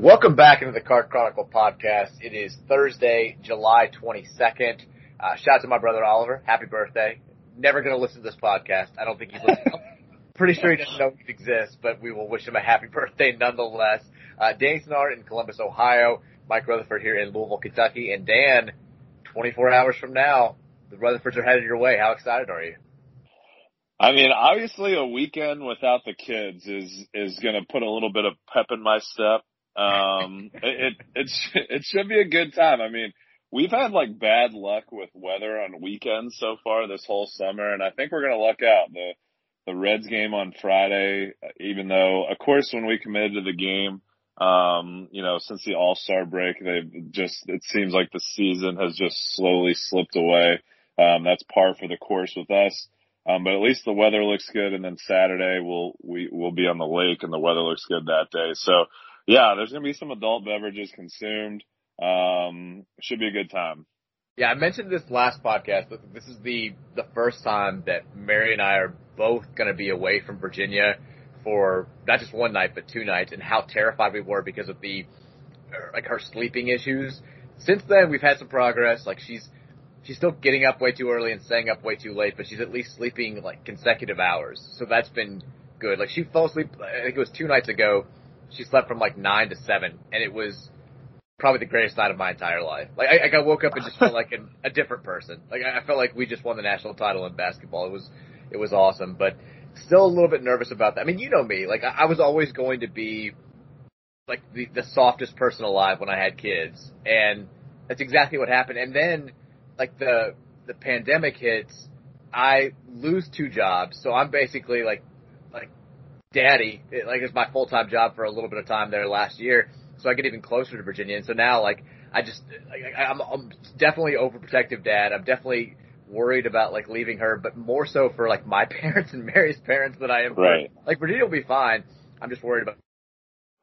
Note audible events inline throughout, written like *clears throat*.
Welcome back into the Card Chronicle podcast. It is Thursday, July 22nd. Uh, shout out to my brother Oliver. Happy birthday. Never going to listen to this podcast. I don't think he's listening. *laughs* Pretty sure he doesn't know we exist, but we will wish him a happy *laughs* birthday nonetheless. Uh, Dan Snart in Columbus, Ohio. Mike Rutherford here in Louisville, Kentucky. And Dan, 24 hours from now, the Rutherfords are headed your way. How excited are you? I mean, obviously a weekend without the kids is, is going to put a little bit of pep in my step. Um, it, it, it should be a good time. I mean, we've had like bad luck with weather on weekends so far this whole summer, and I think we're going to luck out. The, the Reds game on Friday, even though, of course, when we committed to the game, um, you know, since the All Star break, they've just, it seems like the season has just slowly slipped away. Um, that's par for the course with us. Um, but at least the weather looks good. And then Saturday we'll, we we, will be on the lake and the weather looks good that day. So yeah, there's going to be some adult beverages consumed. Um, should be a good time. Yeah, I mentioned this last podcast. But this is the the first time that Mary and I are both going to be away from Virginia for not just one night but two nights, and how terrified we were because of the like her sleeping issues. Since then, we've had some progress. Like she's she's still getting up way too early and staying up way too late, but she's at least sleeping like consecutive hours. So that's been good. Like she fell asleep. I think it was two nights ago. She slept from like nine to seven, and it was probably the greatest night of my entire life. Like I, I woke up and just felt like an, a different person. Like I felt like we just won the national title in basketball. It was it was awesome, but still a little bit nervous about that. I mean, you know me. Like I, I was always going to be like the the softest person alive when I had kids, and that's exactly what happened. And then like the the pandemic hits, I lose two jobs, so I'm basically like like daddy. it, Like it's my full time job for a little bit of time there last year so I get even closer to Virginia. And so now, like, I just, I, I'm, I'm definitely overprotective dad. I'm definitely worried about like leaving her, but more so for like my *laughs* parents and Mary's parents than I am for, right. like Virginia will be fine. I'm just worried about,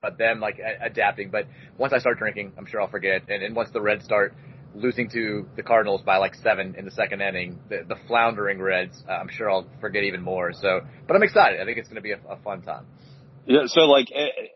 about them like a- adapting. But once I start drinking, I'm sure I'll forget. And, and once the Reds start losing to the Cardinals by like seven in the second inning, the, the floundering Reds, uh, I'm sure I'll forget even more. So, but I'm excited. I think it's going to be a, a fun time. Yeah, so like,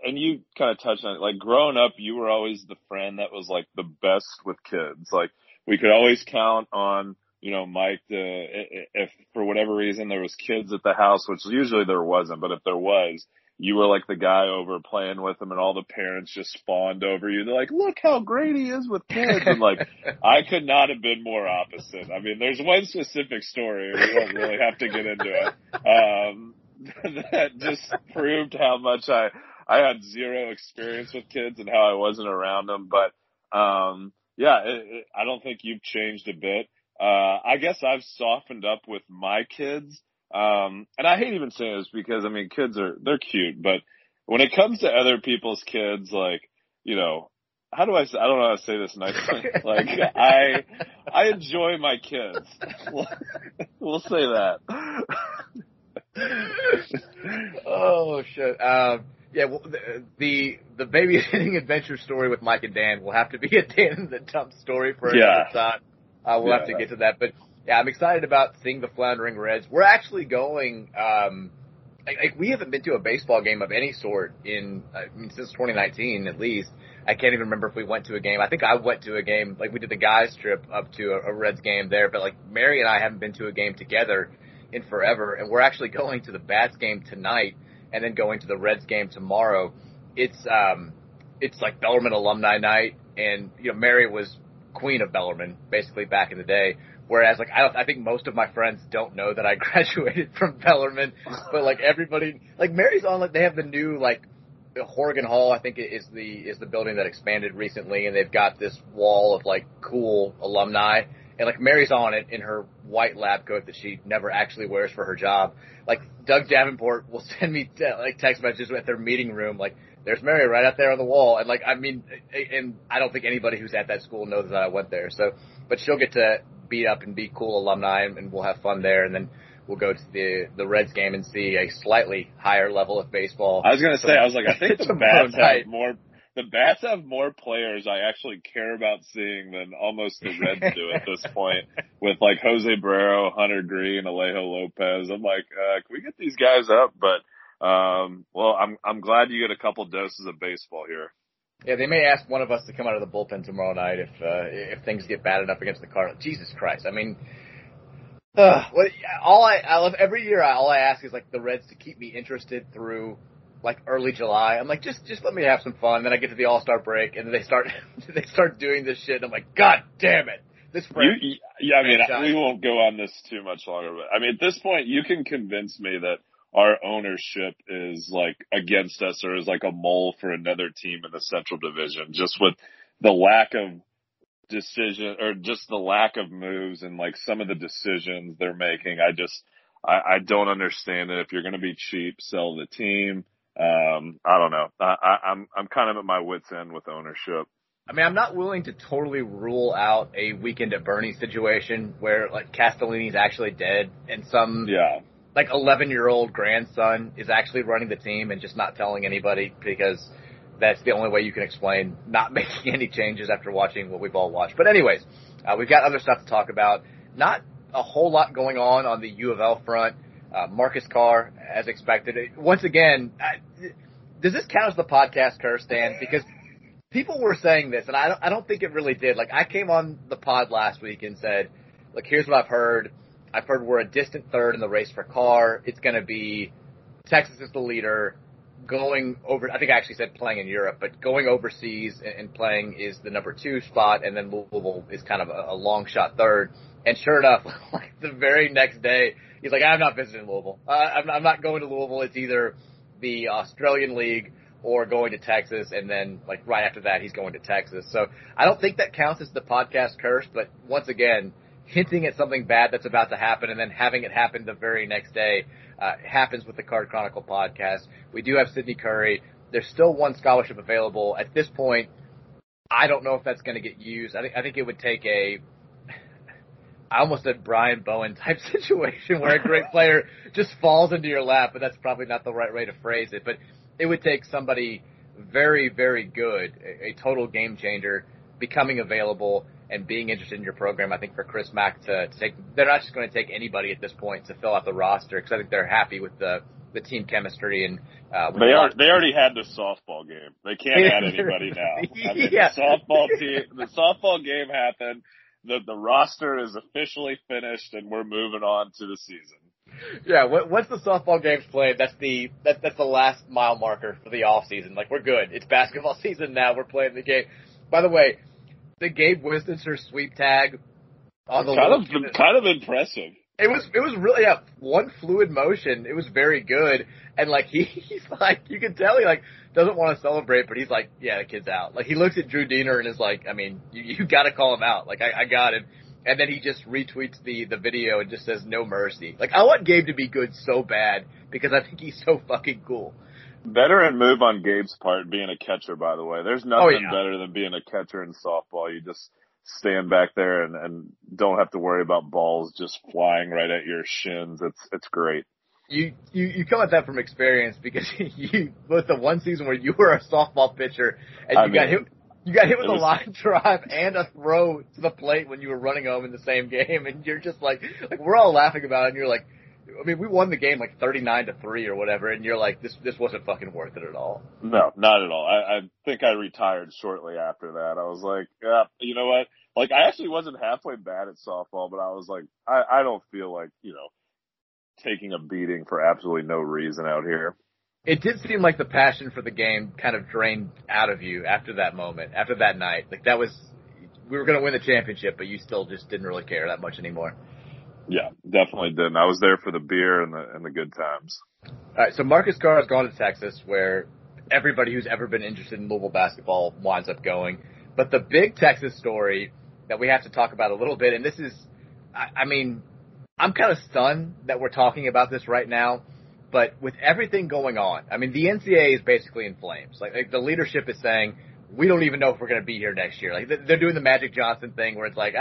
and you kind of touched on it. Like, growing up, you were always the friend that was like the best with kids. Like, we could always count on, you know, Mike to, if for whatever reason there was kids at the house, which usually there wasn't, but if there was, you were like the guy over playing with them and all the parents just spawned over you. They're like, look how great he is with kids. And like, *laughs* I could not have been more opposite. I mean, there's one specific story. We don't really have to get into it. Um, *laughs* that just proved how much I I had zero experience with kids and how I wasn't around them. But um, yeah, it, it, I don't think you've changed a bit. Uh, I guess I've softened up with my kids. Um, and I hate even saying this because I mean, kids are, they're cute, but when it comes to other people's kids, like, you know, how do I say, I don't know how to say this nicely. *laughs* like, I, I enjoy my kids. *laughs* we'll say that. oh shit. Um, yeah, well, the, the the babysitting *laughs* adventure story with Mike and Dan will have to be a Dan and the Dump story for another yeah. time. Uh, we'll yeah. have to get to that, but yeah, I'm excited about seeing the Floundering Reds. We're actually going. Um, like, we haven't been to a baseball game of any sort in I mean, since 2019 at least. I can't even remember if we went to a game. I think I went to a game, like we did the guys trip up to a, a Reds game there, but like Mary and I haven't been to a game together in forever, and we're actually *laughs* going to the Bats game tonight, and then going to the Reds game tomorrow. It's um, it's like Bellarmine alumni night, and you know Mary was queen of Bellarmine basically back in the day. Whereas like I, I think most of my friends don't know that I *laughs* graduated from Bellarmine, but like everybody, like Mary's on like they have the new like Horrigan Hall, I think is the is the building that expanded recently, and they've got this wall of like cool alumni and like Mary's on it in her white lab coat that she never actually wears for her job. Like Doug Davenport will *laughs* send me te- like text messages at their meeting room, like there's Mary right out there on the wall, and like I mean, and I don't think anybody who's at that school knows that I went there. So, but she'll get to beat up and be cool alumni, and we'll have fun there, and then we'll go to the the Reds game and see a slightly higher level of baseball. I was gonna say, I was like, I think *laughs* the Bats have more the Bats have more players I actually care about seeing than almost the Reds do at this *laughs* point. With like Jose Barrero, Hunter Greene, Alejo Lopez, I'm like, uh, can we get these guys up? But um, well, I'm I'm glad you get a couple doses of baseball here. Yeah, they may ask one of us to come out of the bullpen tomorrow night if uh, if things get bad enough against the Cardinals. Jesus Christ! I mean, uh, well, all I, I love every year. All I ask is like the Reds to keep me interested through like early July. I'm like, just just let me have some fun. And then I get to the All Star break, and then they start *laughs* they start doing this shit. And I'm like, God damn it! This you, yeah, I mean, franchise. we won't go on this too much longer. But I mean, at this point, you can convince me that our ownership is like against us or is like a mole for another team in the Central Division, just with the lack of decision or just the lack of moves and like some of the decisions they're making. I just I, I don't understand it. If you're going to be cheap, sell the team. Um, I don't know. I, I, I'm I'm kind of at my wits end with ownership. I mean, I'm not willing to totally rule out a weekend at Bernie situation where like Castellini's actually dead and some yeah like 11 year old grandson is actually running the team and just not telling anybody because that's the only way you can explain not *laughs* making any changes after watching what we've all watched. But anyways, uh, we've got other stuff to talk about. Not a whole lot going on on the U of L front. Uh, Marcus Carr, as expected. Once again, I, does this count as the podcast curse, Dan? Because people were saying this, and I don't, I don't think it really did. Like, I came on the pod last week and said, look, here's what I've heard. I've heard we're a distant third in the race for Carr. It's going to be Texas is the leader going over, I think I actually said playing in Europe, but going overseas and playing is the number two spot, and then Louisville is kind of a, long shot third. And sure enough, *laughs* like the very next day, he's like, I'm not visiting Louisville. Uh, I'm, I'm not going to Louisville. It's either the Australian League or going to Texas, and then like right after that, he's going to Texas. So I don't think that counts as the podcast curse, but once again, hinting at something bad that's about to happen and then having it happen the very next day uh, happens with the Card Chronicle podcast. We do have Sydney Curry. There's still one scholarship available. At this point, I don't know if that's going to get used. I think I think it would take a I almost said Brian Bowen type *laughs* situation where a great *laughs* player just falls into your lap, but that's probably not the right way to phrase it. But it would take somebody very, very good, a, a total game changer, becoming available and being interested in your program. I think for Chris Mack to, to take, they're not just going to take anybody at this point to fill out the roster because I think they're happy with the the team chemistry and uh, they are they already had the softball game. They can't add anybody *laughs* now. I mean, yeah. the softball team, the softball game happened. The the roster is officially finished, and we're moving on to the season. Yeah, once the softball game's played, that's the that, that's the last mile marker for the off season. Like we're good. It's basketball *laughs* season now. We're playing the game. By the way, the Gabe Wisniewski sweep tag on the kind of kind of impressive. It was it was really yeah one fluid motion. It was very good, and like he, *laughs* he's like you can tell he like doesn't want to celebrate, but he's like yeah the kid's out. Like he looks at Drew Diener and is like I mean you you got to call him out. Like I, I got him, and then he just retweets the the video and just says no mercy. Like I want Gabe to be good so bad because I think he's so fucking cool. Veteran move on Gabe's part being a catcher, by the way. There's oh, nothing oh, yeah. better than being a catcher in softball. You just stand back there and, and don't have to worry about balls just flying right at your shins. It's it's great. You you you come at that from experience because *laughs* you with the one season where you were a softball pitcher and you I got mean, hit you got hit with a was, line *laughs* drive and a throw to the plate when you were running home in the same *laughs* game and you're just like like we're all laughing about it and you're like I mean, we won the game like thirty nine to three or whatever, and you're like, this this wasn't fucking worth it at all. No, not at all. I, I think I retired shortly after that. I was like, yeah, you know what? Like, I actually wasn't halfway bad at softball, but I was like, I, I don't feel like you know taking a beating for absolutely no reason out here. It did seem like the passion for the game kind of drained out of you after that moment, after that night. Like that was, we were going to win the championship, but you still just didn't really care that much anymore. Yeah, definitely didn't. I was there for the beer and the and the good times. All right, so Marcus Carr has gone to Texas, where everybody who's ever been interested in Louisville basketball winds up going. But the big Texas story that we have to talk about a little bit, and this is, I, I mean, I'm kind of stunned that we're talking about this right now. But with everything going on, I mean, the NCAA is basically in flames. Like, like the leadership is saying we don't even know if we're going to be here next year. Like they're doing the Magic Johnson thing where it's like,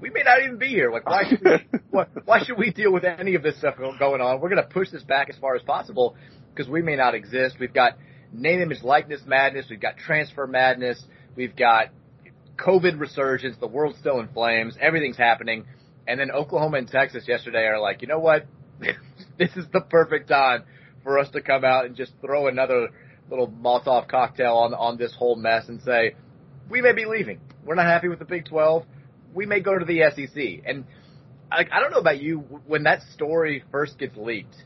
we may not even be here. Like why should we, *laughs* why, why should we deal with any of this stuff going on? We're going to push this back as far as possible because we may not exist. We've got name, image, likeness madness. We've got transfer madness. We've got COVID resurgence. The world's still in flames. Everything's happening. And then Oklahoma and Texas yesterday are like, you know what? *laughs* this is the perfect time for us to come out and just throw another little Molotov cocktail on on this whole mess and say, we may be leaving. We're not happy with the Big 12. We may go to the SEC. And like, I don't know about you, when that story first gets leaked,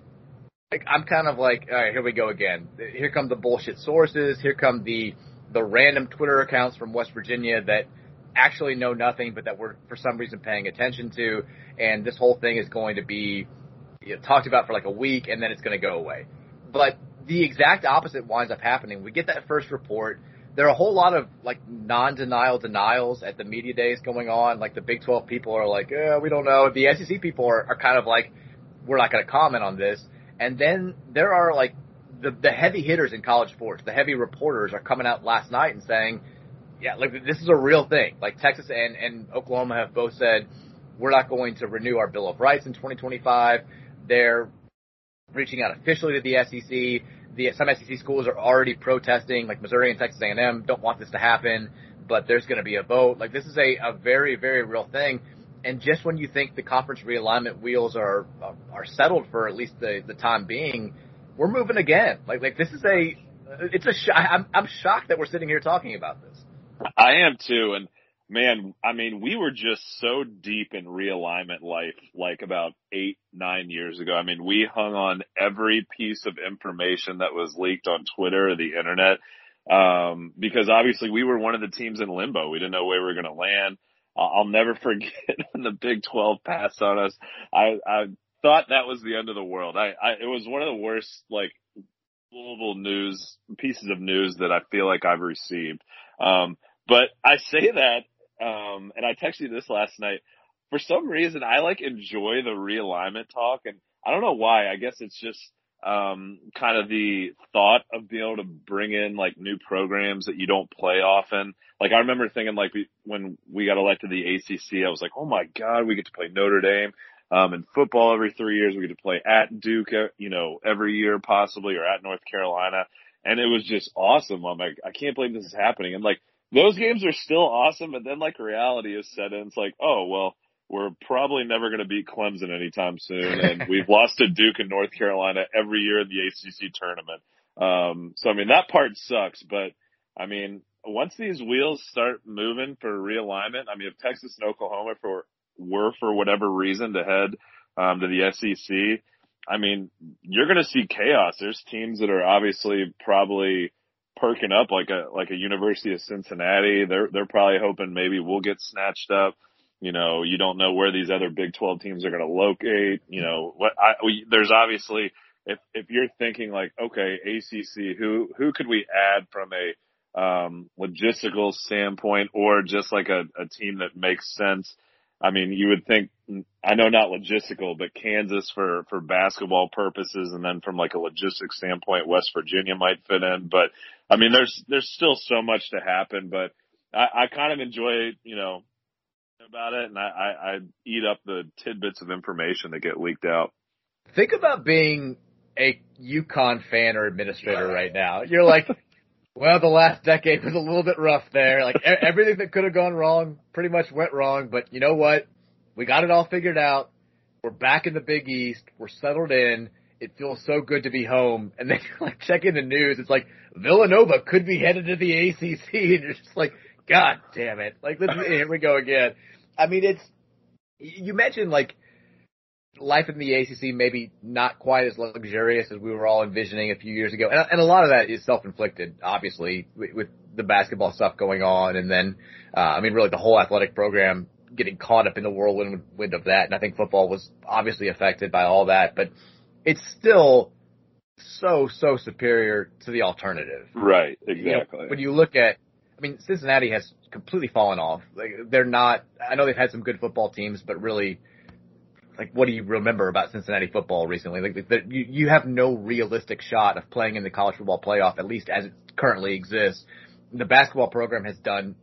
like, I'm kind of like, all right, here we go again. Here come the bullshit sources. Here come the the random Twitter accounts from West Virginia that actually know nothing, but that we're for some reason paying attention to. And this whole thing is going to be you know, talked about for like a week, and then it's going to go away. But the exact opposite winds up happening. We get that first report. There are a whole lot of like non-denial denials at the media days going on. Like the Big 12 people are like, eh, we don't know. The SEC people are, are kind of like, we're not going to comment on this. And then there are like the, the heavy hitters in college sports, the heavy reporters are coming out last night and saying, yeah, like this is a real thing. Like Texas and, and Oklahoma have both said, we're not going to renew our Bill of Rights in 2025. They're reaching out officially to the SEC. The some SEC schools are already protesting, like Missouri and Texas A&M don't want this to happen, but there's going to be a vote. Like this is a, a very very real thing. And just when you think the conference realignment wheels are uh, are settled for at least the the time being, we're moving again. Like like this is a it's a sh- I'm I'm shocked that we're sitting here talking about this. I am too, and man, I mean, we were just so deep in realignment life like about eight, nine years ago. I mean, we hung on every piece of information that was leaked on Twitter or the internet. Um, because obviously we were one of the teams in limbo. We didn't know where we were going to land. I'll never *laughs* forget when the Big 12 passed on us. I, I thought that was the end of the world. I, I, it was one of the worst, like, global news pieces of news that I feel like I've received. Um, but I say that um, and I texted you this last night. For some reason, I like enjoy the realignment talk, and I don't know why. I guess it's just um, kind of the thought of being able to bring in like new programs that you don't play often. Like I remember thinking like when we got elected to the ACC, I was like, oh my god, we get to play Notre Dame. Um, in football every three years, we get to play at Duke, uh, you know, every year possibly, or at North Carolina. And it was just awesome. I'm like, I can't believe this is happening. And like, those games are still awesome, but then like reality is set in. It's like, oh well, we're probably never going to beat Clemson anytime soon, and *laughs* we've lost to Duke and North Carolina every year in the ACC tournament. Um, so I mean that part sucks, but I mean once these wheels start moving for realignment, I mean if Texas and Oklahoma for were for whatever reason to head um, to the SEC, I mean you're going to see chaos. There's teams that are obviously probably perking up like a like a University of Cincinnati. They're they're probably hoping maybe we'll get snatched up. You know, you don't know where these other Big 12 teams are going to locate. You know, what I, we, there's obviously if if you're thinking like, okay, ACC, who who could we add from a um, logistical standpoint, or just like a, a team that makes sense? I mean, you would think, I know not logistical, but Kansas for, for basketball purposes. And then from like a logistics standpoint, West Virginia might fit in. But I mean, there's, there's still so much to happen, but I, I kind of enjoy, you know, about it. And I, I, I eat up the tidbits of information that get leaked out. Think about being a UConn fan or administrator right now. You're like, well, the last decade was a little bit rough there. Like *laughs* everything that could have gone wrong pretty much went wrong, but you know what? We got it all figured out. We're back in the Big East. We're settled in. It feels so good to be home. And then *laughs* like checking the news, it's like Villanova could be headed to the ACC, *laughs* and you're just like, God damn it! Like, let's, here we go again. I mean, it's you mentioned like life in the ACC maybe not quite as luxurious as we were all envisioning a few years ago, and, and a lot of that is self-inflicted, obviously, with, with the basketball stuff going on, and then, uh, I mean, really the whole athletic program getting caught up in the whirlwind of that, and I think football was obviously affected by all that, but it's still so so superior to the alternative. Right, exactly. You know, when you look at, I mean, Cincinnati has completely fallen off. Like they're not. I know they've had some good football teams, but really like what do you remember about Cincinnati football recently? Like the, you you have no realistic shot of playing in the college football playoff, at least as it currently exists. The basketball program has done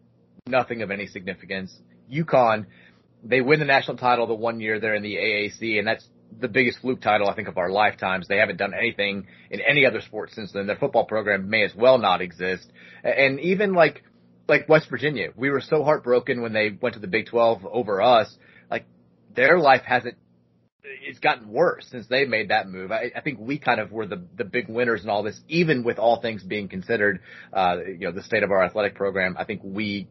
nothing of any significance. UConn, they win the national title the one year they're in the AAC, and that's the biggest fluke title I think of our lifetimes. They haven't done anything in any other sport since then. Their football program may as well not exist. And even like like West Virginia, we were so heartbroken when they went to the Big 12 over us. Like their life hasn't it's gotten worse since they made that move. I, I think we kind of were the the big winners in all this, even with all things being considered. Uh, you know, the state of our athletic program. I think we,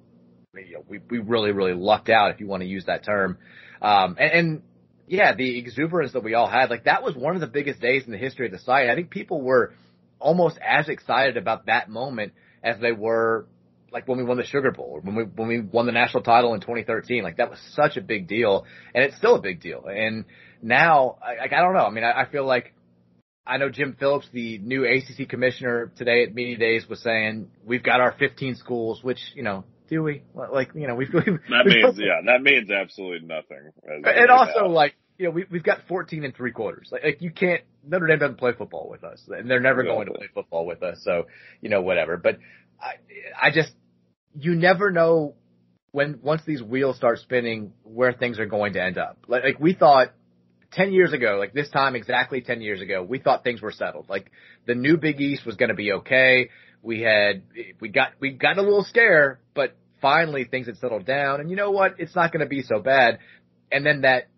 you know, we we really really lucked out, if you want to use that term. Um, and, and yeah, the exuberance that we all had, like that was one of the biggest days in the history of the site. I think people were almost as excited about that moment as they were like when we won the Sugar Bowl, when we when we won the national title in 2013. Like that was such a big deal, and it's still a big deal. And now, I, like I don't know. I mean, I, I feel like I know Jim Phillips, the new ACC commissioner today at Media Days, was saying we've got our 15 schools, which you know. Do we like you know we've, *laughs* we've that means *laughs* yeah that means absolutely nothing. And also now. like you know we we've got 14 and three quarters like, like you can't Notre Dame doesn't play football with us and they're never exactly. going to play football with us so you know whatever but I I just you never know when once these wheels start spinning where things are going to end up like, like we thought 10 years ago, like this time exactly 10 years ago, we thought things were settled. Like the new Big East was going to be okay. We had, we got, we got a little scare, but finally things had settled down. And you know what? It's not going to be so bad. And then that,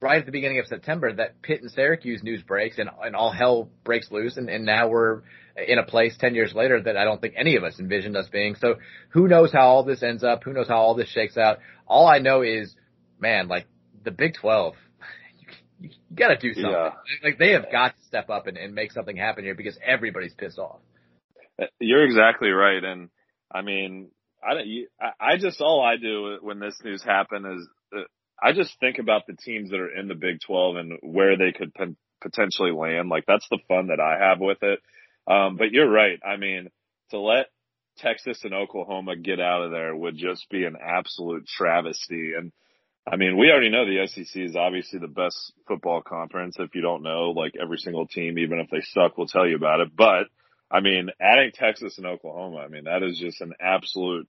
right at the beginning of September, that Pitt and Syracuse news breaks and, and all hell breaks loose. And, and now we're in a place 10 years later that I don't think any of us envisioned us being. So who knows how all this ends up? Who knows how all this shakes out? All I know is, man, like the Big 12, you, you got to do something. Yeah. Like they have got to step up and, and make something happen here because everybody's pissed off. Uh, you're exactly right, and I mean, I don't. I just all I do when this news happened is uh, I just think about the teams that are in the Big 12 and where they could potentially land. Like that's the fun that I have with it. Um, but you're right. I mean, to let Texas and Oklahoma get out of there would just be an absolute travesty. And I mean, we already know the SEC is obviously the best football conference. If you don't know, like every single team, even if they suck, will tell you about it. But I mean, adding Texas and Oklahoma, I mean, that is just an absolute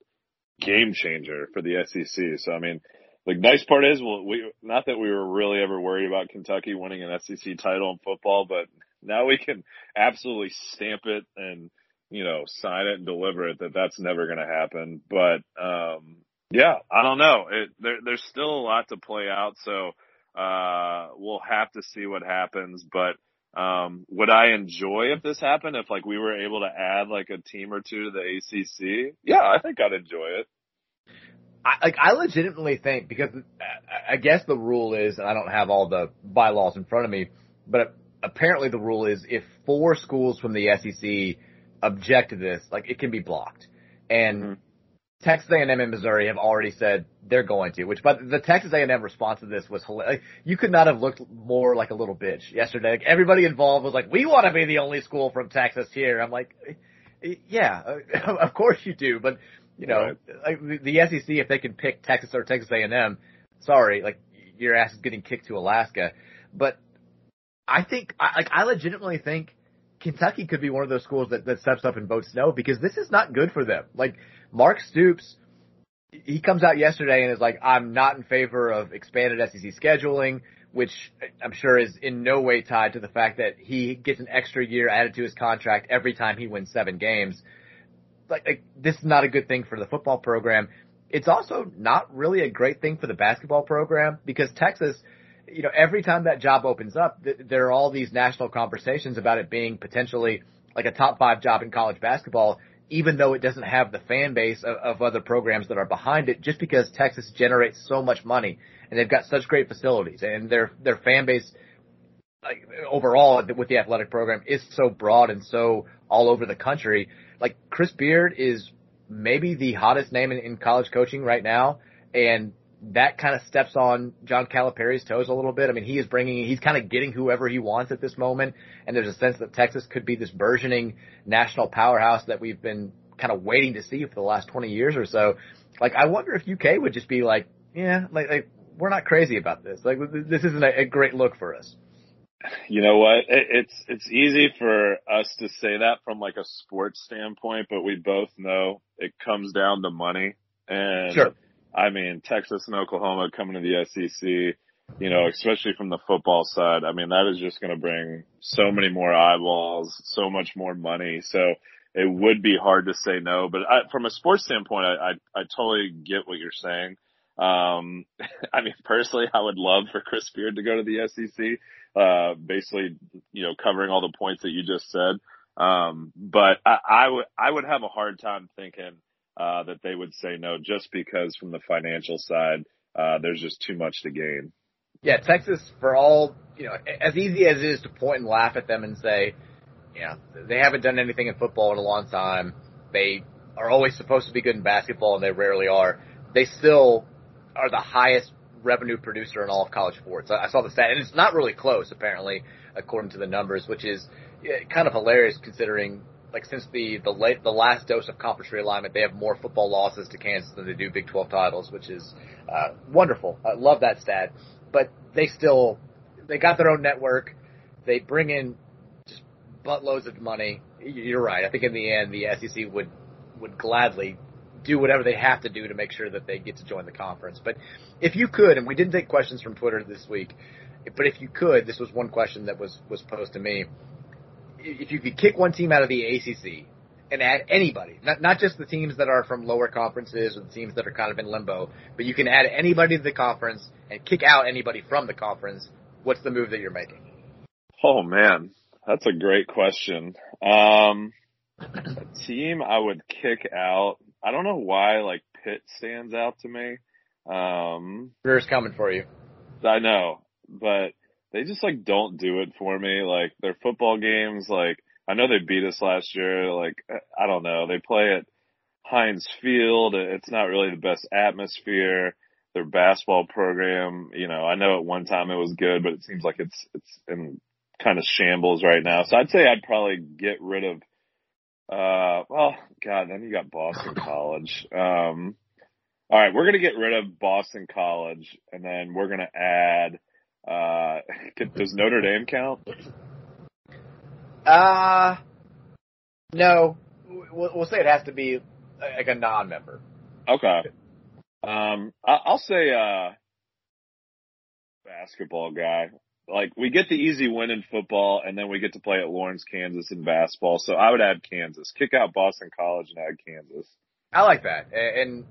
game changer for the SEC. So I mean, the nice part is, well, we not that we were really ever worried about Kentucky winning an SEC title in football, but now we can absolutely stamp it and you know sign it and deliver it that that's never going to happen. But um, yeah, I don't know. It, there, there's still a lot to play out, so uh, we'll have to see what happens. But um, would I enjoy if this happened? If like we were able to add like a team or two to the ACC? Yeah, I think I'd enjoy it. I, like I legitimately think because I guess the rule is, and I don't have all the bylaws in front of me, but apparently the rule is if four schools from the SEC object to this, like it can be blocked. And mm-hmm. Texas A&M and Missouri have already said they're going to, which, but the Texas A&M response to this was hilarious. You could not have looked more like a little bitch yesterday. Like everybody involved was like, we want to be the only school from Texas here. I'm like, yeah, *laughs* of course you do, but you know, right. like the SEC, if they can pick Texas or Texas A&M, sorry, like your ass is getting kicked to Alaska. But I think, like, I legitimately think Kentucky could be one of those schools that, that steps up and votes no because this is not good for them. Like, Mark Stoops, he comes out yesterday and is like, I'm not in favor of expanded SEC scheduling, which I'm sure is in no way tied to the fact that he gets an extra year added to his contract every time he wins seven games. Like, like this is not a good thing for the football program. It's also not really a great thing for the basketball program because Texas, you know, every time that job opens up, th- there are all these national conversations about it being potentially like a top five job in college basketball even though it doesn't have the fan base of, of other programs that are behind it, just because Texas generates so much money and they've got such great facilities and their their fan base like overall with the athletic program is so broad and so all over the country. Like Chris Beard is maybe the hottest name in, in college coaching right now, and that kind of steps on John Calipari's toes a little bit. I mean, he is bringing, he's kind of getting whoever he wants at this moment. And there's a sense that Texas could be this burgeoning national powerhouse that we've been kind of waiting to see for the last 20 years or so. Like, I wonder if UK would just be like, yeah, like, like we're not crazy about this. Like, this isn't a, a great look for us. You know what? It, it's it's easy for us to say that from like a sports standpoint, but we both know it comes down to money. And sure I mean, Texas and Oklahoma coming to the SEC, you know, especially from the football side. I mean, that is just going to bring so many more eyeballs, so much more money. So it would be hard to say no. But I, from a sports standpoint, I, I, I totally get what you're saying. Um, *laughs* I mean, personally, I would love for Chris Beard to go to the SEC. Uh, basically, you know, covering all the points that you just said. Um, but I, I would, I would have a hard time thinking, uh, that they would say no just because from the financial side, uh, there's just too much to gain. Yeah, Texas, for all, you know, as easy as it is to point and laugh at them and say, yeah, they haven't done anything in football in a long time. They are always supposed to be good in basketball and they rarely are. They still are the highest revenue producer in all of college sports. I saw the stat, and it's not really close, apparently, according to the numbers, which is kind of hilarious considering, like, since the the late the last dose of conference realignment, they have more football losses to Kansas than they do Big 12 titles, which is uh, wonderful. I love that stat, but they still they got their own network. They bring in just buttloads of money. You're right. I think in the end, the SEC would would gladly do whatever they have to do to make sure that they get to join the conference. But if you could, and we didn't take questions from Twitter this week, but if you could, this was one question that was was posed to me. If you could kick one team out of the ACC and add anybody, not not just the teams that are from lower conferences or the teams that are kind of in limbo, but you can add anybody to the conference and kick out anybody from the conference. What's the move that you're making? Oh man, that's a great question. Um, a *clears throat* team I would kick out. I don't know why like Pitt stands out to me. Um, Career's coming for you. I know, but they just like don't do it for me. Like their football games, like I know they beat us last year. Like I don't know, they play at Heinz Field. It's not really the best atmosphere. Their basketball program, you know, I know at one time it was good, but it seems like it's it's in kind of shambles right now. So I'd say I'd probably get rid of uh, well, God, then you got Boston *laughs* College. Um, all right, we're gonna get rid of Boston College, and then we're gonna add. Uh, *laughs* does Notre Dame count? Uh, no. We'll, we'll say it has to be like a non-member. Okay. Um, I'll say uh, basketball guy like we get the easy win in football and then we get to play at Lawrence, Kansas in basketball. So I would add Kansas. Kick out Boston College and add Kansas. I like that. And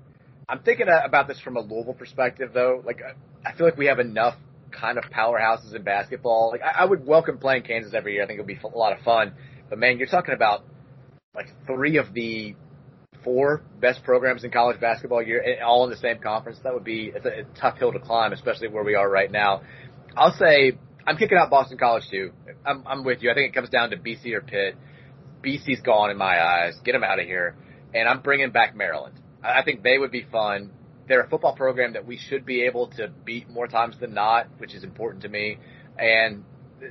I'm thinking about this from a Louisville perspective though. Like I feel like we have enough kind of powerhouses in basketball. Like I would welcome playing Kansas every year. I think it would be a lot of fun. But man, you're talking about like three of the four best programs in college basketball year, all in the same conference. That would be it's a, a tough hill to climb, especially where we are right now. I'll say I'm kicking out Boston College too. I'm, I'm with you. I think it comes down to BC or Pitt. BC's gone in my eyes. Get them out of here. And I'm bringing back Maryland. I think they would be fun. They're a football program that we should be able to beat more times than not, which is important to me. And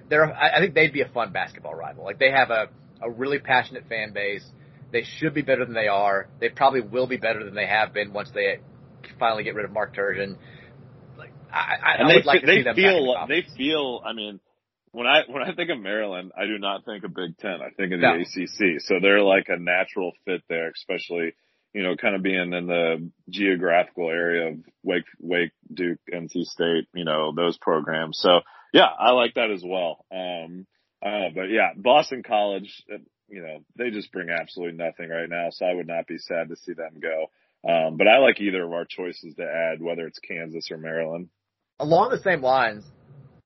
they're, I think they'd be a fun basketball rival. Like they have a, a really passionate fan base. They should be better than they are. They probably will be better than they have been once they finally get rid of Mark Turgeon. Like I, I, and I they, like they feel they feel. I mean, when I when I think of Maryland, I do not think of Big Ten. I think of the no. ACC. So they're like a natural fit there, especially you know, kind of being in the geographical area of Wake, Wake, Duke, NC State, you know, those programs. So yeah, I like that as well. Um, uh, but yeah, Boston College, uh, you know, they just bring absolutely nothing right now. So I would not be sad to see them go. Um, but I like either of our choices to add, whether it's Kansas or Maryland along the same lines,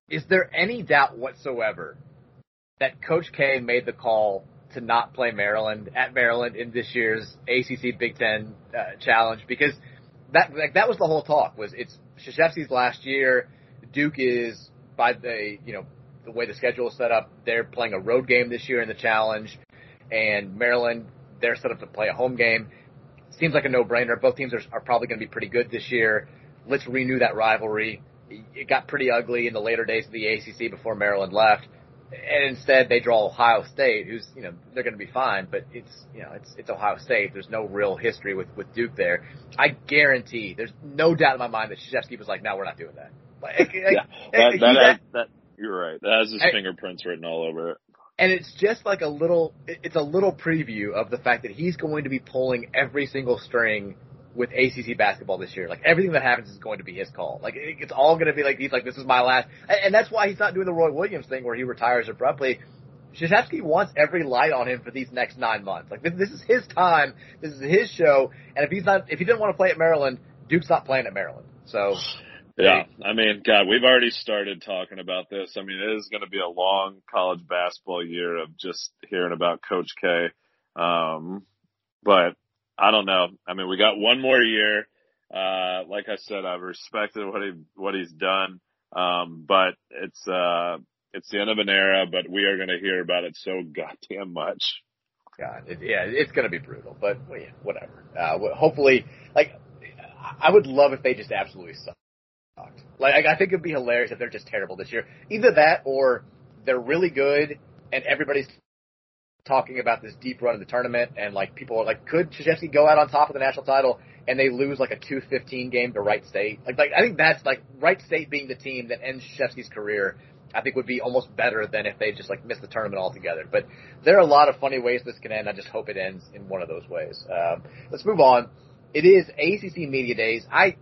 is there any doubt whatsoever that Coach K made the call to not play Maryland at Maryland in this year's ACC Big Ten uh, Challenge? Because that like, that was the whole talk. Was it's Krzyzewski's last year. Duke is by the you know the way the schedule is set up. They're playing a road game this year in the Challenge, and Maryland they're set up to play a home game. Seems like a no-brainer. Both teams are, are probably going to be pretty good this year. Let's renew that rivalry it got pretty ugly in the later days of the ACC before Maryland left. And instead, they draw Ohio State, who's you know they're going to be fine, but it's you know it's it's Ohio State. There's no real history with with Duke there. I guarantee, there's no doubt in my mind that Krzyzewski was like, "No, we're not doing that." Like, *laughs* yeah, that, that, that, that, you're right. That has his I, fingerprints written all over it. And it's just like a little, it's a little preview of the fact that he's going to be pulling every single string with ACC basketball this year. Like everything that happens is going to be his call. Like it's all going to be like he's like this is my last, and that's why he's not doing the Roy Williams thing where he retires abruptly. Krzyzewski wants every light on him for these next nine months. Like this, this is his time. This is his show. And if he's not, if he didn't want to play at Maryland, Duke's not playing at Maryland. So *sighs* yeah, I mean, God, we've already started talking about this. I mean, it is going to be a long college basketball year of just hearing about Coach K. Um, but I don't know. I mean, we got one more year. Uh, like I said, I've respected what he what he's done. Um, but it's uh, it's the end of an era. But we are going to hear about it so goddamn much. God, it, yeah, it's going to be brutal. But yeah, whatever. Uh, hopefully, like I would love if they just absolutely sucked. Like I think it'd be hilarious if they're just terrible this year. Either that or they're really good and everybody's talking about this deep run in the tournament and like people are like, could Krzyzewski go out on top of the national title and they lose like a 2-15 game to Wright State? Like, like I think that's like Wright State being the team that ends Krzyzewski's career. I think would be almost better than if they just like missed the tournament altogether. But there are a lot of funny ways this can end. I just hope it ends in one of those ways. Um, let's move on. It is ACC Media Days. I,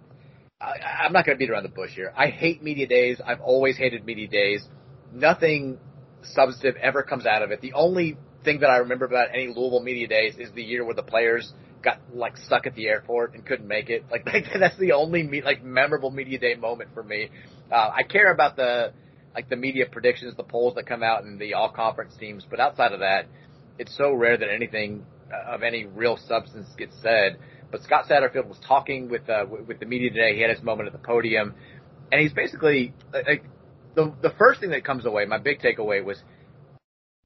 I I'm not going to beat around the bush here. I hate media days. I've always hated media days. Nothing substantive ever comes out of it. The only thing that I remember about any Louisville media days is the year where the players got like stuck at the airport and couldn't make it. Like, *laughs* like that's the only me, like memorable media day moment for me. Uh, I care about the like the media predictions, the polls that come out, and the all conference teams. But outside of that, it's so rare that anything of any real substance gets said. But Scott Satterfield was talking with uh, with the media today. He had his moment at the podium, and he's basically like the the first thing that comes away. My big takeaway was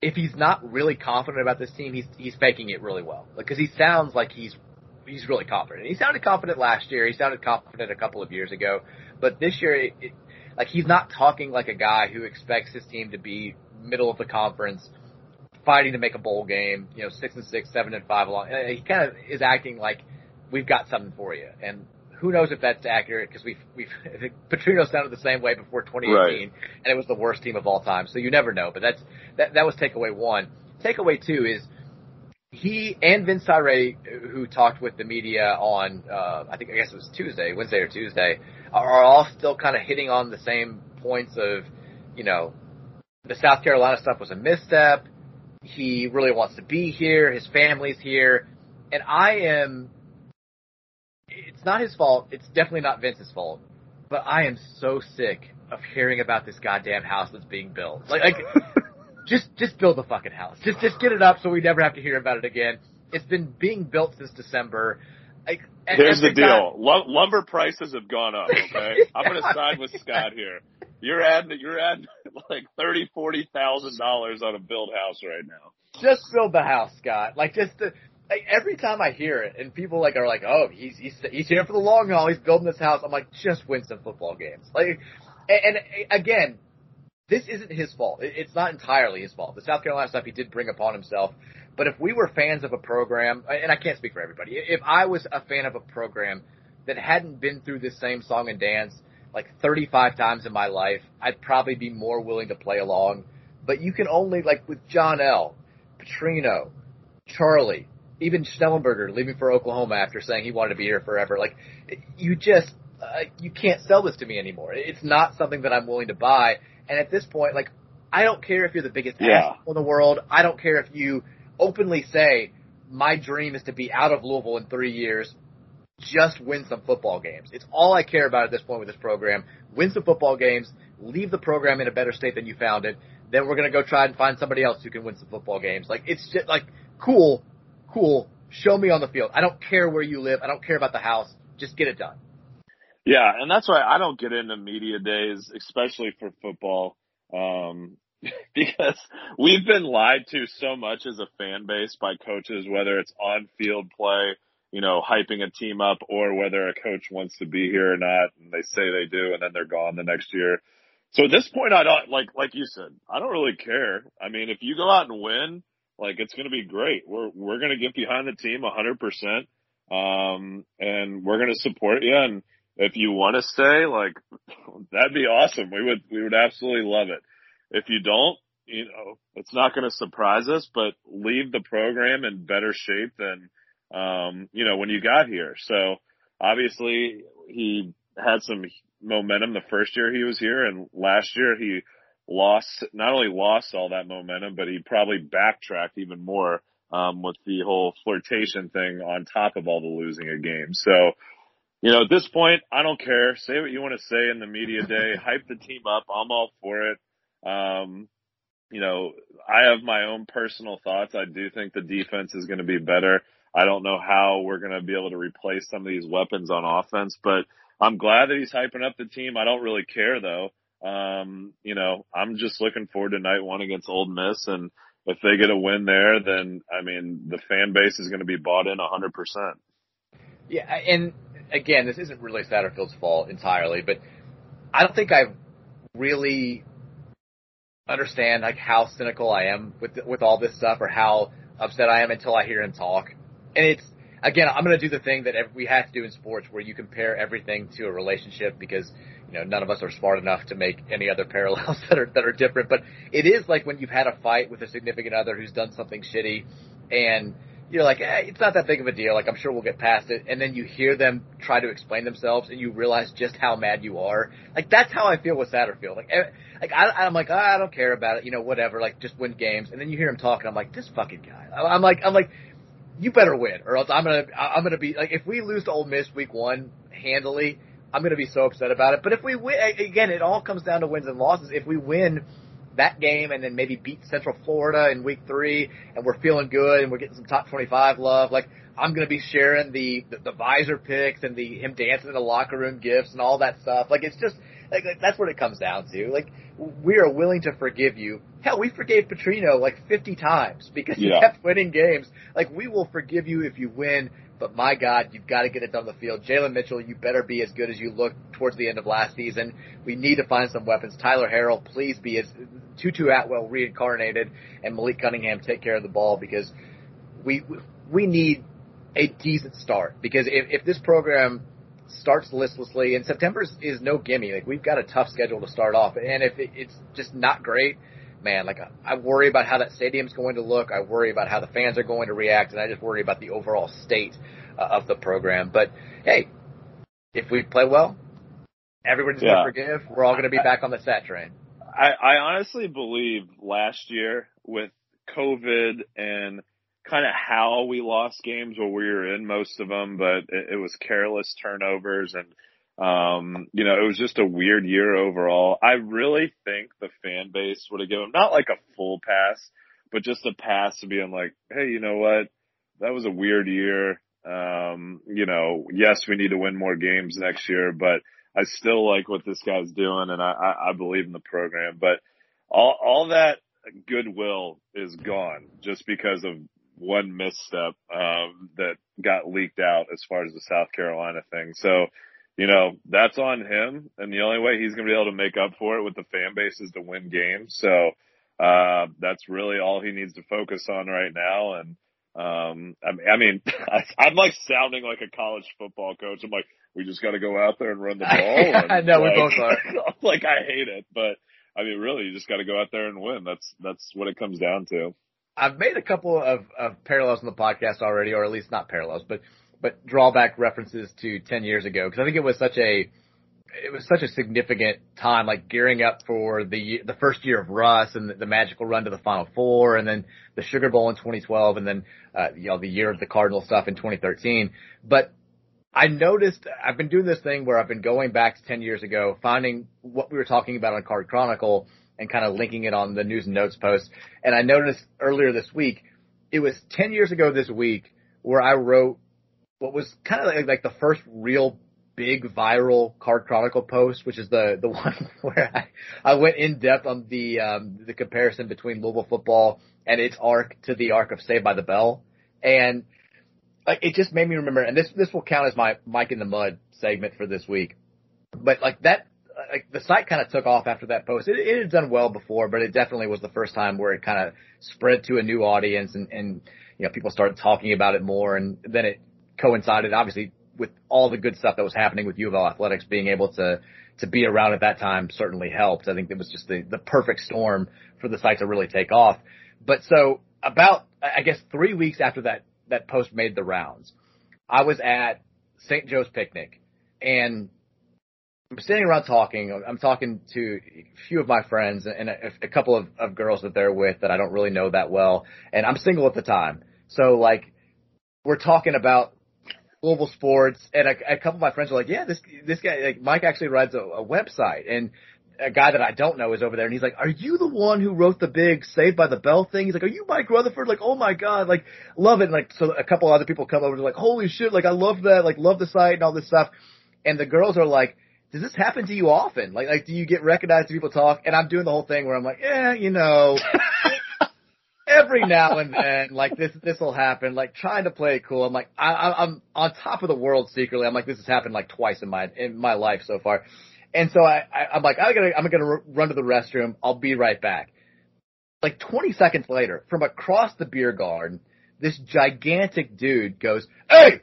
if he's not really confident about this team, he's he's faking it really well. Because he sounds like he's he's really confident. He sounded confident last year. He sounded confident a couple of years ago, but this year, it, it, like he's not talking like a guy who expects his team to be middle of the conference, fighting to make a bowl game. You know, six and six, seven and five along. He kind of is acting like we've got something for you, and who knows if that's accurate because we've we've *laughs* Petrino sounded the same way before 2018, right. and it was the worst team of all time. So you never know. But that's that that was takeaway one. Takeaway two is he and Vince Tyra, who talked with the media on uh, I think I guess it was Tuesday, Wednesday or Tuesday, are all still kind of hitting on the same points of you know the South Carolina stuff was a misstep. He really wants to be here. His family's here, and I am it's not his fault. It's definitely not Vince's fault. But I am so sick of hearing about this goddamn house that's being built. Like, like *laughs* just just build the fucking house. Just just get it up so we never have to hear about it again. It's been being built since December. Like, Here's the deal: lumber prices have gone up. Okay, *laughs* I'm going to side with Scott here. You're adding you're adding like thirty, forty thousand dollars on a build house right now. Just build the house, Scott. Like just the, like, every time I hear it, and people like are like, "Oh, he's he's he's here for the long haul. He's building this house." I'm like, just win some football games. Like, and, and again, this isn't his fault. It's not entirely his fault. The South Carolina stuff he did bring upon himself. But if we were fans of a program, and I can't speak for everybody, if I was a fan of a program that hadn't been through this same song and dance like 35 times in my life, I'd probably be more willing to play along. But you can only like with John L, Petrino, Charlie, even Schnellenberger leaving for Oklahoma after saying he wanted to be here forever. Like, you just, uh, you can't sell this to me anymore. It's not something that I'm willing to buy. And at this point, like, I don't care if you're the biggest yeah. asshole in the world. I don't care if you openly say, my dream is to be out of Louisville in three years. Just win some football games. It's all I care about at this point with this program. Win some football games. Leave the program in a better state than you found it. Then we're gonna go try and find somebody else who can win some football games. Like it's just like cool cool. Show me on the field. I don't care where you live. I don't care about the house. Just get it done. Yeah, and that's why I don't get into media days, especially for football, um, *laughs* because we've been lied to so much as a fan base by coaches, whether it's on field play, you know, hyping a team up, or whether a coach wants to be here or not, and they say they do, and then they're gone the next year. So at this point, I don't like, like you said, I don't really care. I mean, if you go out and win, like it's going to be great. We're we're going to get behind the team 100%. Um and we're going to support you and if you want to stay, like *laughs* that'd be awesome. We would we would absolutely love it. If you don't, you know, it's not going to surprise us, but leave the program in better shape than um, you know, when you got here. So obviously he had some momentum the first year he was here and last year he lost not only lost all that momentum, but he probably backtracked even more um, with the whole flirtation thing on top of all the losing a game. So you know, at this point, I don't care. Say what you want to say in the media day. *laughs* Hype the team up. I'm all for it. Um, you know, I have my own personal thoughts. I do think the defense is going to be better. I don't know how we're going to be able to replace some of these weapons on offense, but I'm glad that he's hyping up the team. I don't really care though. Um, you know, I'm just looking forward to night one against Ole Miss and if they get a win there, then I mean, the fan base is going to be bought in 100%. Yeah, and again, this isn't really Satterfield's fault entirely, but I don't think I really understand like how cynical I am with with all this stuff or how upset I am until I hear him talk. And it's again, I'm going to do the thing that we have to do in sports where you compare everything to a relationship because you know none of us are smart enough to make any other parallels *laughs* that are that are different. But it is like when you've had a fight with a significant other who's done something shitty, and you're like, eh, it's not that big of a deal. Like I'm sure we'll get past it. And then you hear them try to explain themselves, and you realize just how mad you are. Like that's how I feel with Satterfield. Like, eh, like I, I'm like, oh, I don't care about it. You know, whatever. Like just win games. And then you hear him talking. I'm like, this fucking guy. I'm like, I'm like, you better win, or else I'm gonna, I'm gonna be like, if we lose to Ole Miss week one handily, I'm gonna be so upset about it. But if we win, again, it all comes down to wins and losses. If we win that game and then maybe beat Central Florida in week three and we're feeling good and we're getting some top 25 love, like I'm going to be sharing the, the, the visor picks and the, him dancing in the locker room gifts and all that stuff. Like it's just, like, like that's what it comes down to. Like we are willing to forgive you. Hell, we forgave Petrino like 50 times because he yeah. kept winning games. Like we will forgive you if you win, but my God, you've got to get it on the field. Jalen Mitchell, you better be as good as you look towards the end of last season. We need to find some weapons. Tyler Harrell, please be as Tutu Atwell reincarnated, and Malik Cunningham take care of the ball because we we need a decent start. Because if, if this program starts listlessly, and September is, is no gimme. Like we've got a tough schedule to start off, and if it, it's just not great, man, like I, worry about how that stadium's going to look. I worry about how the fans are going to react, and I just worry about the overall state uh, of the program. But hey, if we play well, everybody's yeah. going to forgive. We're all going to be back on the set train. I, I honestly believe last year with COVID and kind of how we lost games where we were in most of them, but it, it was careless turnovers and um, you know, it was just a weird year overall. I really think the fan base would have given him not like a full pass, but just a pass to being like, hey, you know what? That was a weird year. Um, you know, yes, we need to win more games next year, but I still like what this guy's doing and I, I, I believe in the program. But all, all that goodwill is gone just because of one misstep um, that got leaked out as far as the South Carolina thing. So, you know, that's on him, and the only way he's going to be able to make up for it with the fan base is to win games. So, uh, that's really all he needs to focus on right now. And um, I mean, I am *laughs* like sounding like a college football coach. I'm like, we just got to go out there and run the *laughs* ball. *laughs* I know like, we both are. like I hate it, but I mean, really, you just got to go out there and win. That's that's what it comes down to. I've made a couple of, of parallels in the podcast already, or at least not parallels, but but drawback references to ten years ago because I think it was such a it was such a significant time, like gearing up for the the first year of Russ and the, the magical run to the Final Four, and then the Sugar Bowl in 2012, and then uh, you know the year of the Cardinal stuff in 2013. But I noticed I've been doing this thing where I've been going back to 10 years ago, finding what we were talking about on Card Chronicle and kind of linking it on the news and notes post. And I noticed earlier this week, it was 10 years ago this week where I wrote what was kind of like, like the first real big viral Card Chronicle post, which is the the *laughs* one where I, I went in depth on the um, the comparison between Louisville football and its arc to the arc of Saved by the Bell, and like it just made me remember. And this this will count as my Mike in the Mud segment for this week, but like that like the site kind of took off after that post. It, it had done well before, but it definitely was the first time where it kind of spread to a new audience and, and, you know, people started talking about it more. And then it coincided, obviously, with all the good stuff that was happening with U of L athletics being able to, to be around at that time certainly helped. I think it was just the, the perfect storm for the site to really take off. But so about, I guess three weeks after that, that post made the rounds, I was at St. Joe's picnic and I'm standing around talking. I'm talking to a few of my friends and a, a couple of, of girls that they're with that I don't really know that well. And I'm single at the time. So like, we're talking about Global Sports, and a, a couple of my friends were like, "Yeah, this this guy, like Mike, actually runs a, a website, and a guy that I don't know is over there, and he's like, "Are you the one who wrote the big Saved by the Bell thing?" He's like, "Are you Mike Rutherford?" Like, "Oh my god!" Like, love it. And like, so a couple other people come over and like, "Holy shit!" Like, I love that. Like, love the site and all this stuff. And the girls are like, "Does this happen to you often? Like, like, do you get recognized? Do people talk?" And I'm doing the whole thing where I'm like, "Yeah, you know." *laughs* every now and then, like this, this will happen. Like trying to play it cool. I'm like, I, I'm on top of the world secretly. I'm like, this has happened like twice in my in my life so far. And so I, I I'm like, I gotta, I'm gonna run to the restroom. I'll be right back. Like 20 seconds later, from across the beer garden, this gigantic dude goes, "Hey,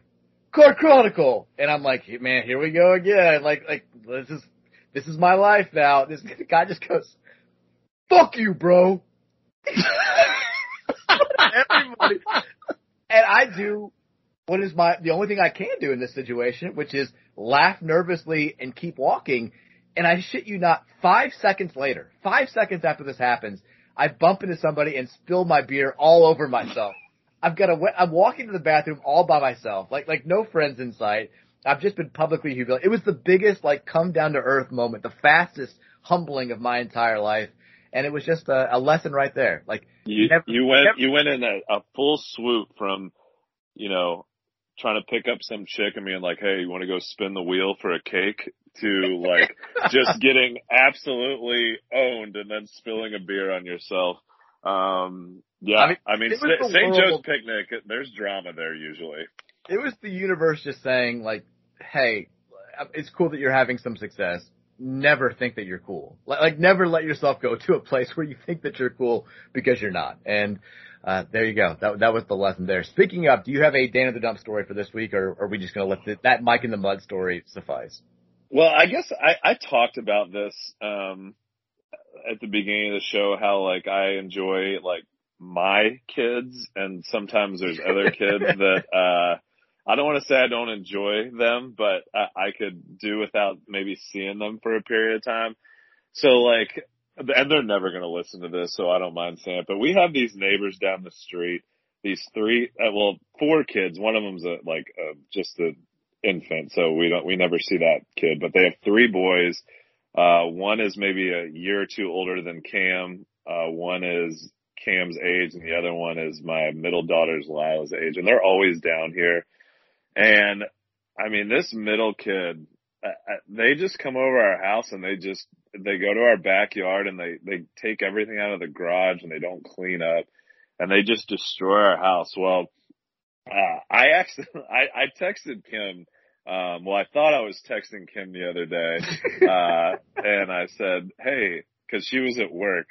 Card Chronicle," and I'm like, "Man, here we go again." Like, like this is this is my life now. This *laughs* guy just goes, "Fuck you, bro." *laughs* Everybody, and I do what is my the only thing I can do in this situation, which is laugh nervously and keep walking. And I shit you not, five seconds later, five seconds after this happens, I bump into somebody and spill my beer all over myself. I've got a, I'm walking to the bathroom all by myself, like, like no friends in sight. I've just been publicly humiliated. It was the biggest, like, come down to earth moment, the fastest humbling of my entire life. And it was just a, a lesson right there. Like, you, never, you went, never, you went in a, a full swoop from, you know, trying to pick up some chick and being like, "Hey, you want to go spin the wheel for a cake?" to like *laughs* just getting absolutely owned and then spilling a beer on yourself. Um, yeah, I mean, I mean St. Joe's picnic. There's drama there usually. It was the universe just saying like, "Hey, it's cool that you're having some success." Never think that you're cool. Like, like never let yourself go to a place *laughs* where you think that you're cool because you're not. And uh, there you go. That that was the lesson there. Speaking of, do you have a Dan of the Dump story for this week, or are we just going to let the, that Mike in the Mud story suffice? Well, I guess I, I talked about this um, at the beginning of the show. How like I enjoy like my kids, and sometimes there's other kids *laughs* that uh, I don't want to say I don't enjoy them, but I, I could do without maybe seeing them for a period of time. So like and they're never going to listen to this, so I don't mind saying it. But we have these neighbors down the street. These three, uh, well, four kids. One of them's a, like a, just an infant, so we don't we never see that kid. But they have three boys. Uh, one is maybe a year or two older than Cam. Uh, one is Cam's age, and the other one is my middle daughter's Lila's age, and they're always down here. And I mean, this middle kid, they just come over our house and they just they go to our backyard and they they take everything out of the garage and they don't clean up and they just destroy our house. Well, uh, I actually *laughs* I, I texted Kim. Um, well, I thought I was texting Kim the other day, *laughs* uh, and I said, "Hey," because she was at work,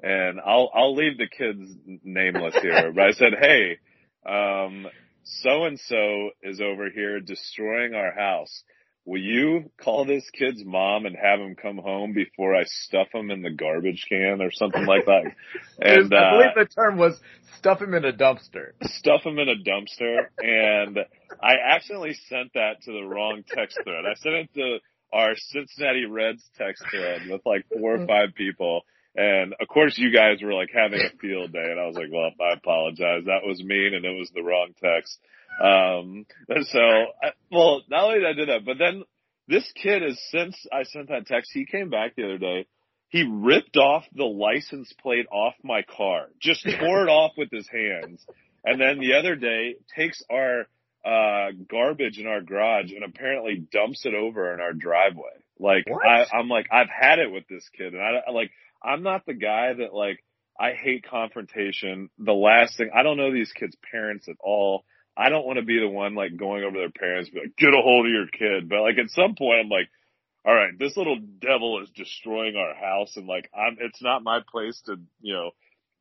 and I'll I'll leave the kids nameless here, but I said, "Hey, um, so and so is over here destroying our house." will you call this kid's mom and have him come home before I stuff him in the garbage can or something like that? *laughs* And I believe uh, the term was stuff him in a dumpster. Stuff him in a dumpster. And I accidentally sent that to the wrong text thread. I sent it to our Cincinnati Reds text thread with like four or five people. And of course you guys were like having a field day and I was like, well, I apologize. That was mean and it was the wrong text. Um, so, I, well, not only did I do that, but then this kid has since I sent that text, he came back the other day. He ripped off the license plate off my car, just *laughs* tore it off with his hands. And then the other day takes our, uh, garbage in our garage and apparently dumps it over in our driveway. Like, I, I'm like, I've had it with this kid and I, like, I'm not the guy that like, I hate confrontation. The last thing, I don't know these kids' parents at all. I don't want to be the one like going over their parents, be like, get a hold of your kid. But like at some point, I'm like, all right, this little devil is destroying our house, and like, I'm. It's not my place to, you know,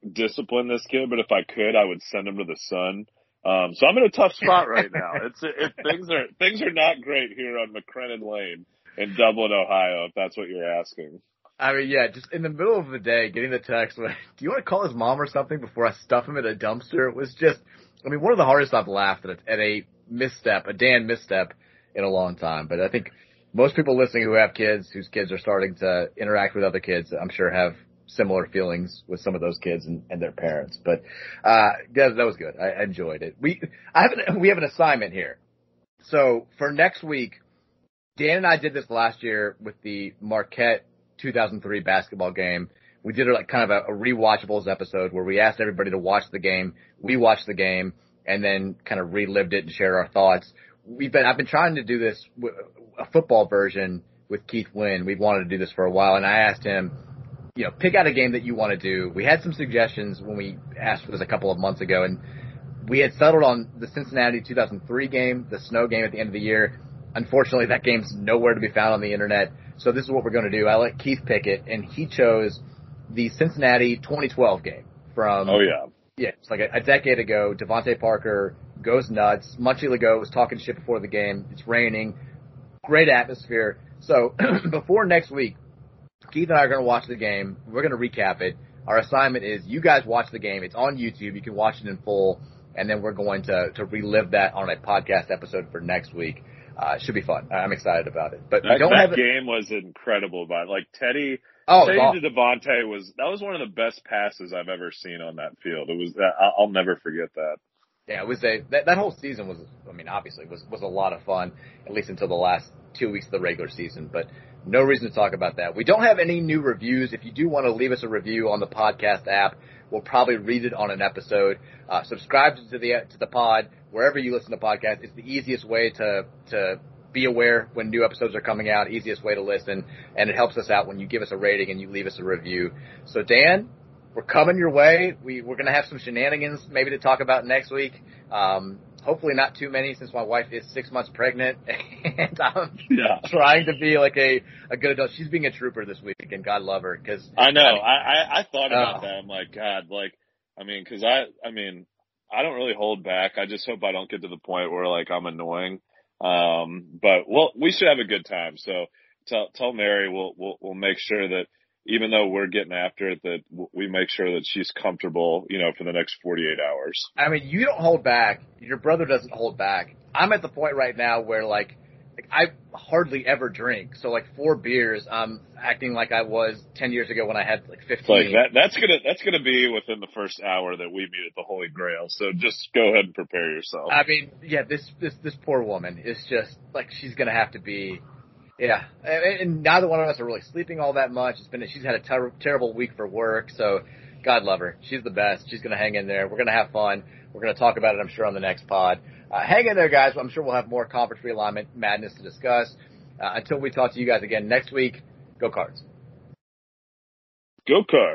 discipline this kid. But if I could, I would send him to the sun. Um, so I'm in a tough spot right now. *laughs* It's it, things are things are not great here on McCrennan Lane in Dublin, Ohio. If that's what you're asking. I mean, yeah, just in the middle of the day, getting the text, like, *laughs* do you want to call his mom or something before I stuff him in a dumpster? It was just, I mean, one of the hardest I've laughed at, a, at a misstep, a Dan misstep in a long time. But I think most people listening who have kids, whose kids are starting to interact with other kids, I'm sure have similar feelings with some of those kids and, and their parents. But uh, that, that was good. I, I enjoyed it. We I have an, we have an assignment here. So for next week, Dan and I did this last year with the Marquette 2003 basketball game. We did like kind of a, a rewatchables episode where we asked everybody to watch the game. We watched the game and then kind of relived it and shared our thoughts. We've been, I've been trying to do this, a football version with Keith Wynn. We've wanted to do this for a while and I asked him, you know, pick out a game that you want to do. We had some suggestions when we asked for this a couple of months ago and we had settled on the Cincinnati 2003 game, the snow game at the end of the year. Unfortunately, that game's nowhere to be found on the internet. So this is what we're going to do. I let Keith pick it, and he chose the Cincinnati 2012 game from. Oh yeah. Yeah, it's like a, a decade ago. DeVante Parker goes nuts. Munchie Legaux was talking shit before the game. It's raining. Great atmosphere. So *clears throat* before next week, Keith and I are going to watch the game. We're going to recap it. Our assignment is you guys watch the game. It's on YouTube. You can watch it in full, and then we're going to to relive that on a podcast episode for next week. Uh, it should be fun. I'm excited about it. But that, don't that have game was incredible. But like Teddy, oh, Teddy awesome. to was that was one of the best passes I've ever seen on that field. It was I'll never forget that. Yeah, it was a that, that whole season was. I mean, obviously was was a lot of fun, at least until the last two weeks of the regular season. But no reason to talk about that. We don't have any new reviews. If you do want to leave us a review on the podcast app, we'll probably read it on an episode. Uh, subscribe to the to the pod wherever you listen to podcasts. It's the easiest way to to be aware when new episodes are coming out. Easiest way to listen, and it helps us out when you give us a rating and you leave us a review. So Dan, we're coming your way. We we're gonna have some shenanigans maybe to talk about next week. Um, hopefully not too many since my wife is six months pregnant *laughs* and I'm yeah. trying to be like a, a good adult. She's being a trooper this week and God love her because I know I, I, I thought about uh, that. I'm like, God, like, I mean, cause I, I mean, I don't really hold back. I just hope I don't get to the point where like I'm annoying. Um, but well, we should have a good time. So tell, tell Mary we'll, we'll, we'll make sure that even though we're getting after it, that we make sure that she's comfortable, you know, for the next 48 hours. I mean, you don't hold back. Your brother doesn't hold back. I'm at the point right now where like, like I hardly ever drink. So like four beers, I'm acting like I was 10 years ago when I had like 15. Like that, that's gonna, that's gonna be within the first hour that we meet at the Holy Grail. So just go ahead and prepare yourself. I mean, yeah, this, this, this poor woman is just like, she's gonna have to be, yeah, and, and neither one of us are really sleeping all that much. It's been she's had a ter- terrible week for work, so God love her. She's the best. She's gonna hang in there. We're gonna have fun. We're gonna talk about it, I'm sure, on the next pod. Uh, hang in there, guys. I'm sure we'll have more conference realignment madness to discuss. Uh, until we talk to you guys again next week, go cards. Go cards.